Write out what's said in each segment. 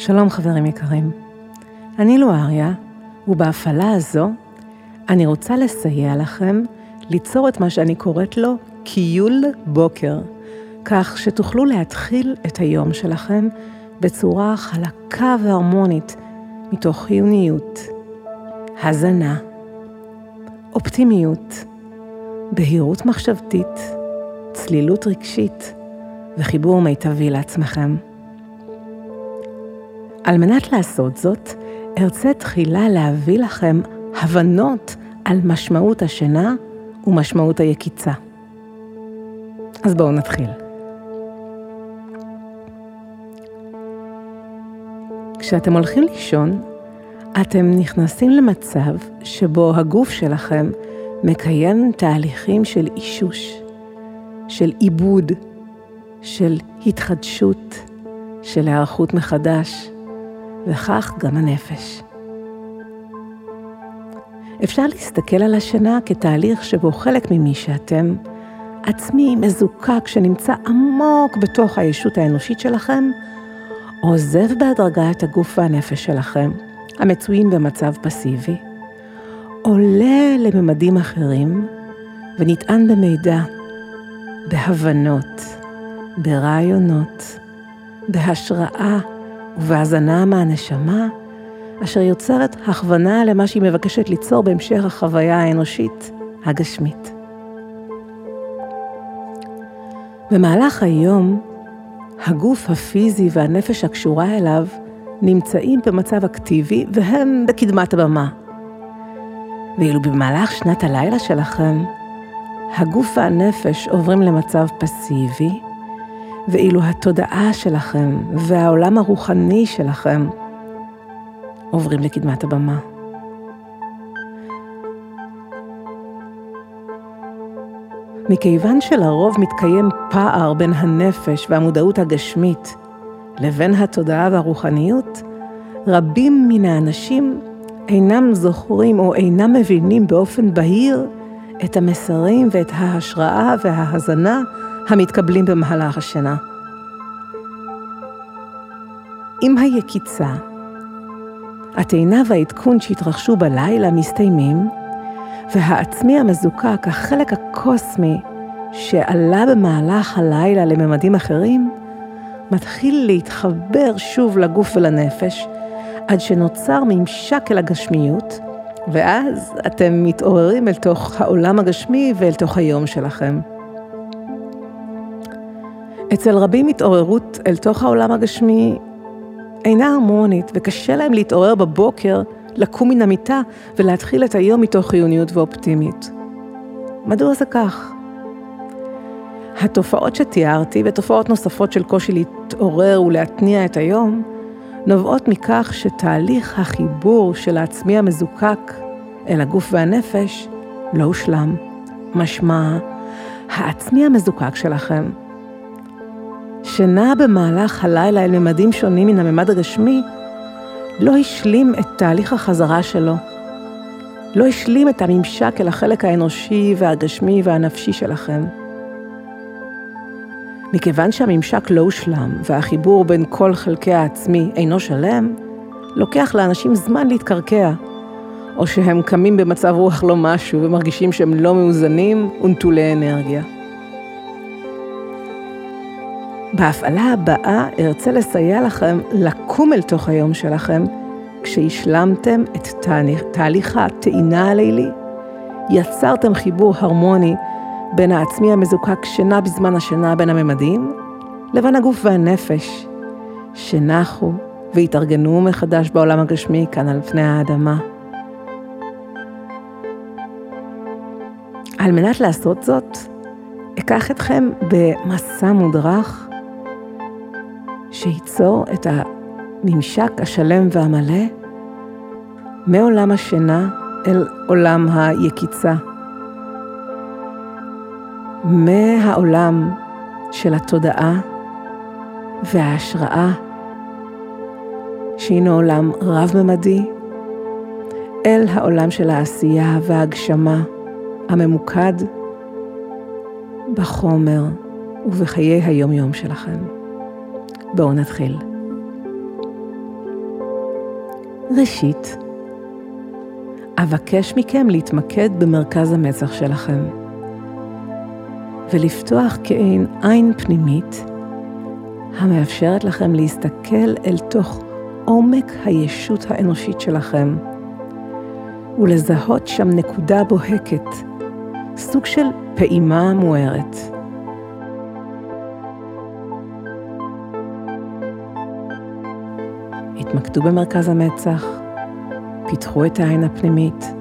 שלום חברים יקרים, אני לואריה, ובהפעלה הזו אני רוצה לסייע לכם ליצור את מה שאני קוראת לו קיול בוקר, כך שתוכלו להתחיל את היום שלכם בצורה חלקה והרמונית, מתוך חיוניות, הזנה, אופטימיות, בהירות מחשבתית, צלילות רגשית וחיבור מיטבי לעצמכם. על מנת לעשות זאת, ארצה תחילה להביא לכם הבנות על משמעות השינה ומשמעות היקיצה. אז בואו נתחיל. כשאתם הולכים לישון, אתם נכנסים למצב שבו הגוף שלכם מקיים תהליכים של אישוש, של עיבוד, של התחדשות, של היערכות מחדש, וכך גם הנפש. אפשר להסתכל על השינה כתהליך שבו חלק ממי שאתם, עצמי מזוקק שנמצא עמוק בתוך הישות האנושית שלכם, עוזב בהדרגה את הגוף והנפש שלכם, המצויים במצב פסיבי, עולה לממדים אחרים ונטען במידע, בהבנות, ברעיונות, בהשראה ובהאזנה מהנשמה, אשר יוצרת הכוונה למה שהיא מבקשת ליצור בהמשך החוויה האנושית הגשמית. במהלך היום, הגוף הפיזי והנפש הקשורה אליו נמצאים במצב אקטיבי והם בקדמת הבמה. ואילו במהלך שנת הלילה שלכם, הגוף והנפש עוברים למצב פסיבי, ואילו התודעה שלכם והעולם הרוחני שלכם עוברים לקדמת הבמה. מכיוון שלרוב מתקיים פער בין הנפש והמודעות הגשמית לבין התודעה והרוחניות, רבים מן האנשים אינם זוכרים או אינם מבינים באופן בהיר את המסרים ואת ההשראה וההזנה המתקבלים במהלך השינה. עם היקיצה, הטעינה והעדכון שהתרחשו בלילה מסתיימים, והעצמי המזוקק, החלק הקוסמי שעלה במהלך הלילה לממדים אחרים, מתחיל להתחבר שוב לגוף ולנפש, עד שנוצר ממשק אל הגשמיות, ואז אתם מתעוררים אל תוך העולם הגשמי ואל תוך היום שלכם. אצל רבים התעוררות אל תוך העולם הגשמי אינה הרמונית, וקשה להם להתעורר בבוקר, לקום מן המיטה ולהתחיל את היום מתוך חיוניות ואופטימית. מדוע זה כך? התופעות שתיארתי ותופעות נוספות של קושי להתעורר ולהתניע את היום, נובעות מכך שתהליך החיבור של העצמי המזוקק אל הגוף והנפש לא הושלם. משמע, העצמי המזוקק שלכם שנע במהלך הלילה אל ממדים שונים מן הממד הגשמי, לא השלים את תהליך החזרה שלו. לא השלים את הממשק אל החלק האנושי והגשמי והנפשי שלכם. מכיוון שהממשק לא הושלם והחיבור בין כל חלקי העצמי אינו שלם, לוקח לאנשים זמן להתקרקע, או שהם קמים במצב רוח לא משהו ומרגישים שהם לא מאוזנים ונטולי אנרגיה. בהפעלה הבאה ארצה לסייע לכם לקום אל תוך היום שלכם כשהשלמתם את תהליך, הטעינה הלילי, יצרתם חיבור הרמוני בין העצמי המזוקק שנע בזמן השינה בין הממדים, לבין הגוף והנפש, שנחו והתארגנו מחדש בעולם הגשמי כאן על פני האדמה. על מנת לעשות זאת, אקח אתכם במסע מודרך שייצור את הממשק השלם והמלא מעולם השינה אל עולם היקיצה. מהעולם של התודעה וההשראה, שהינו עולם רב-ממדי, אל העולם של העשייה וההגשמה הממוקד בחומר ובחיי היום-יום שלכם. בואו נתחיל. ראשית, אבקש מכם להתמקד במרכז המצח שלכם ולפתוח כעין עין פנימית המאפשרת לכם להסתכל אל תוך עומק הישות האנושית שלכם ולזהות שם נקודה בוהקת, סוג של פעימה מוארת. התמקדו במרכז המצח, פיתחו את העין הפנימית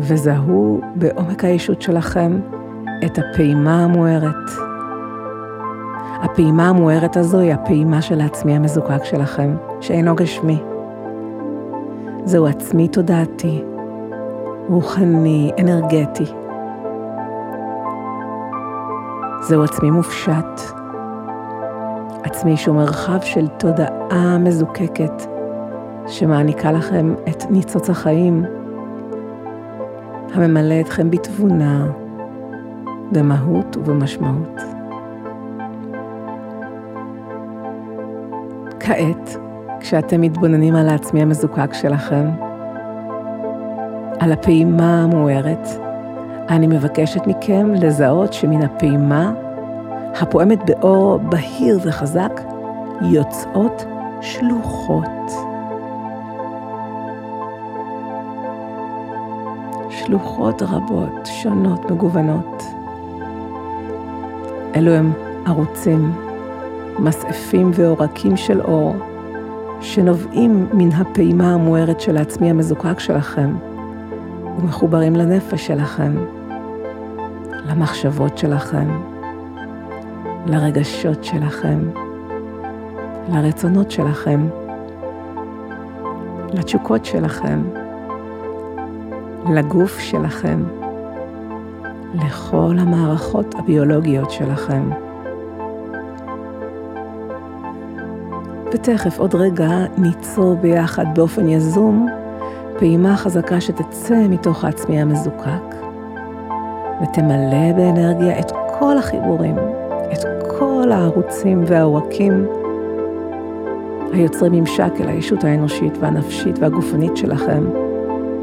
וזהו בעומק הישות שלכם את הפעימה המוארת. הפעימה המוארת הזו היא הפעימה של העצמי המזוקק שלכם, שאינו גשמי. זהו עצמי תודעתי, רוחני, אנרגטי. זהו עצמי מופשט, עצמי שהוא מרחב של תודעה מזוקקת, שמעניקה לכם את ניצוץ החיים, הממלא אתכם בתבונה, במהות ובמשמעות. כעת, כשאתם מתבוננים על העצמי המזוקק שלכם, על הפעימה המוארת, אני מבקשת מכם לזהות שמן הפעימה, הפועמת באור בהיר וחזק, יוצאות שלוחות. שלוחות רבות, שונות, מגוונות. אלו הם ערוצים, מסעפים ועורקים של אור, שנובעים מן הפעימה המוארת של העצמי המזוקק שלכם, ומחוברים לנפש שלכם, למחשבות שלכם, לרגשות שלכם, לרצונות שלכם, לתשוקות שלכם, לגוף שלכם, לכל המערכות הביולוגיות שלכם. ותכף, עוד רגע, ניצור ביחד באופן יזום פעימה חזקה שתצא מתוך העצמי המזוקק, ותמלא באנרגיה את כל החיבורים, כל הערוצים והעורקים היוצרים ממשק אל הישות האנושית והנפשית והגופנית שלכם,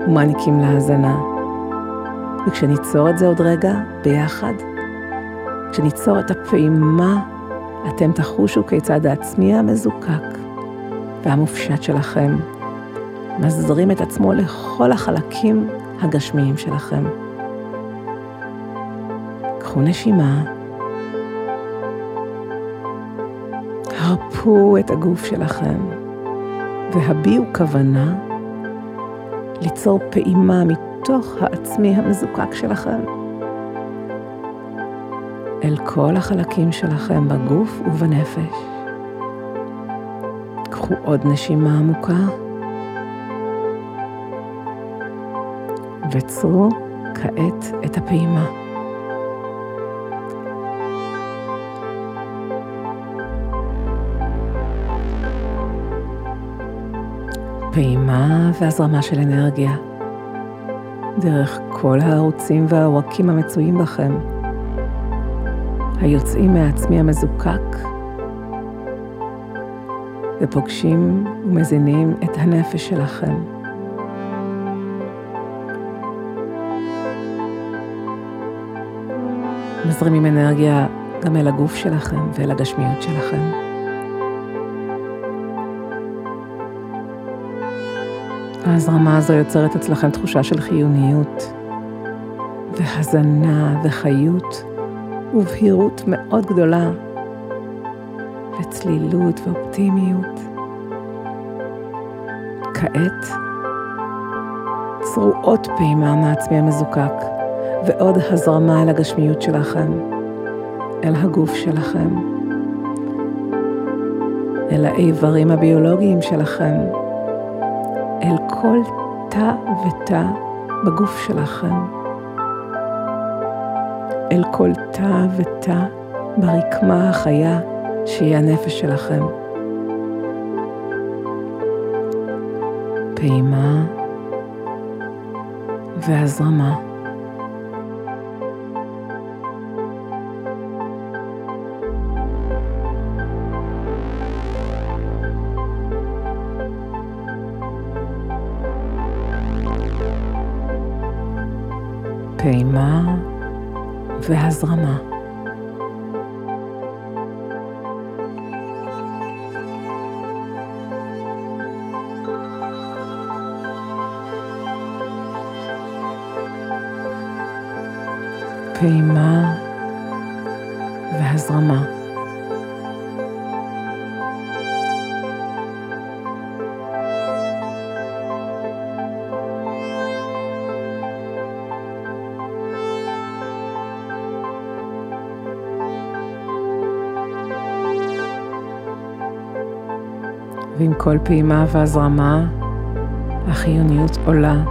ומעניקים לה האזנה. וכשניצור את זה עוד רגע, ביחד, כשניצור את הפעימה, אתם תחושו כיצד העצמי המזוקק והמופשט שלכם מזרים את עצמו לכל החלקים הגשמיים שלכם. קחו נשימה, הרפו את הגוף שלכם והביעו כוונה ליצור פעימה מתוך העצמי המזוקק שלכם אל כל החלקים שלכם בגוף ובנפש. קחו עוד נשימה עמוקה וצרו כעת את הפעימה. פעימה והזרמה של אנרגיה דרך כל הערוצים והעורקים המצויים בכם, היוצאים מעצמי המזוקק ופוגשים ומזינים את הנפש שלכם. מזרימים אנרגיה גם אל הגוף שלכם ואל הגשמיות שלכם. ההזרמה הזו יוצרת אצלכם תחושה של חיוניות והזנה וחיות ובהירות מאוד גדולה וצלילות ואופטימיות. כעת צרו עוד פעימה מעצמי המזוקק. ועוד הזרמה אל הגשמיות שלכם, אל הגוף שלכם, אל האיברים הביולוגיים שלכם, כל תא ותא בגוף שלכם, אל כל תא ותא ברקמה החיה שהיא הנפש שלכם. פעימה והזרמה. פעימה והזרמה. פעימה והזרמה. ועם כל פעימה והזרמה, החיוניות עולה,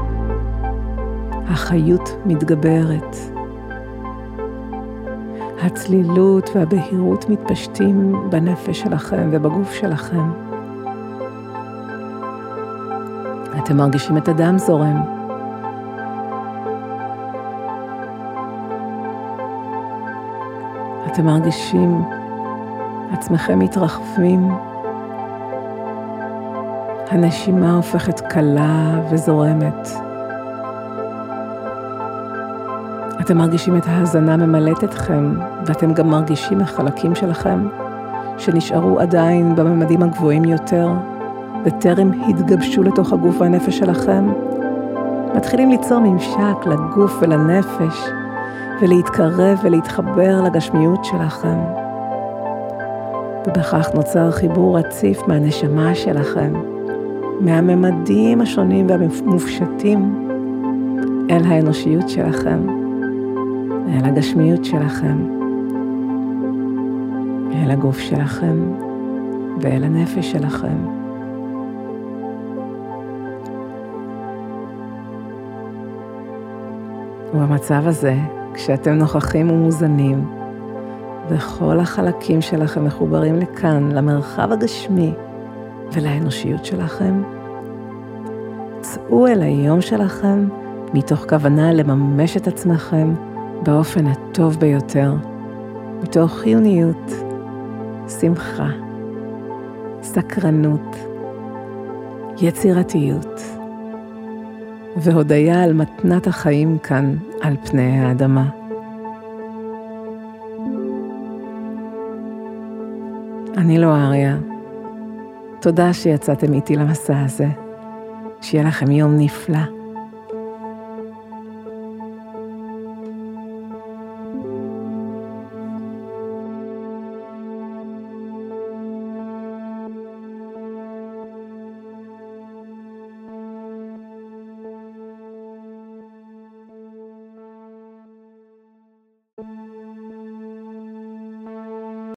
החיות מתגברת. הצלילות והבהירות מתפשטים בנפש שלכם ובגוף שלכם. אתם מרגישים את הדם זורם. אתם מרגישים עצמכם מתרחבים. הנשימה הופכת קלה וזורמת. אתם מרגישים את ההזנה ממלאת אתכם, ואתם גם מרגישים החלקים שלכם שנשארו עדיין בממדים הגבוהים יותר, וטרם התגבשו לתוך הגוף והנפש שלכם, מתחילים ליצור ממשק לגוף ולנפש, ולהתקרב ולהתחבר לגשמיות שלכם. ובכך נוצר חיבור רציף מהנשמה שלכם, מהממדים השונים והמופשטים אל האנושיות שלכם. אל הגשמיות שלכם, אל הגוף שלכם ואל הנפש שלכם. ובמצב הזה, כשאתם נוכחים ומוזנים, וכל החלקים שלכם מחוברים לכאן, למרחב הגשמי ולאנושיות שלכם, צאו אל היום שלכם מתוך כוונה לממש את עצמכם באופן הטוב ביותר, מתוך חיוניות, שמחה, סקרנות, יצירתיות והודיה על מתנת החיים כאן על פני האדמה. אני לא אריה. תודה שיצאתם איתי למסע הזה. שיהיה לכם יום נפלא.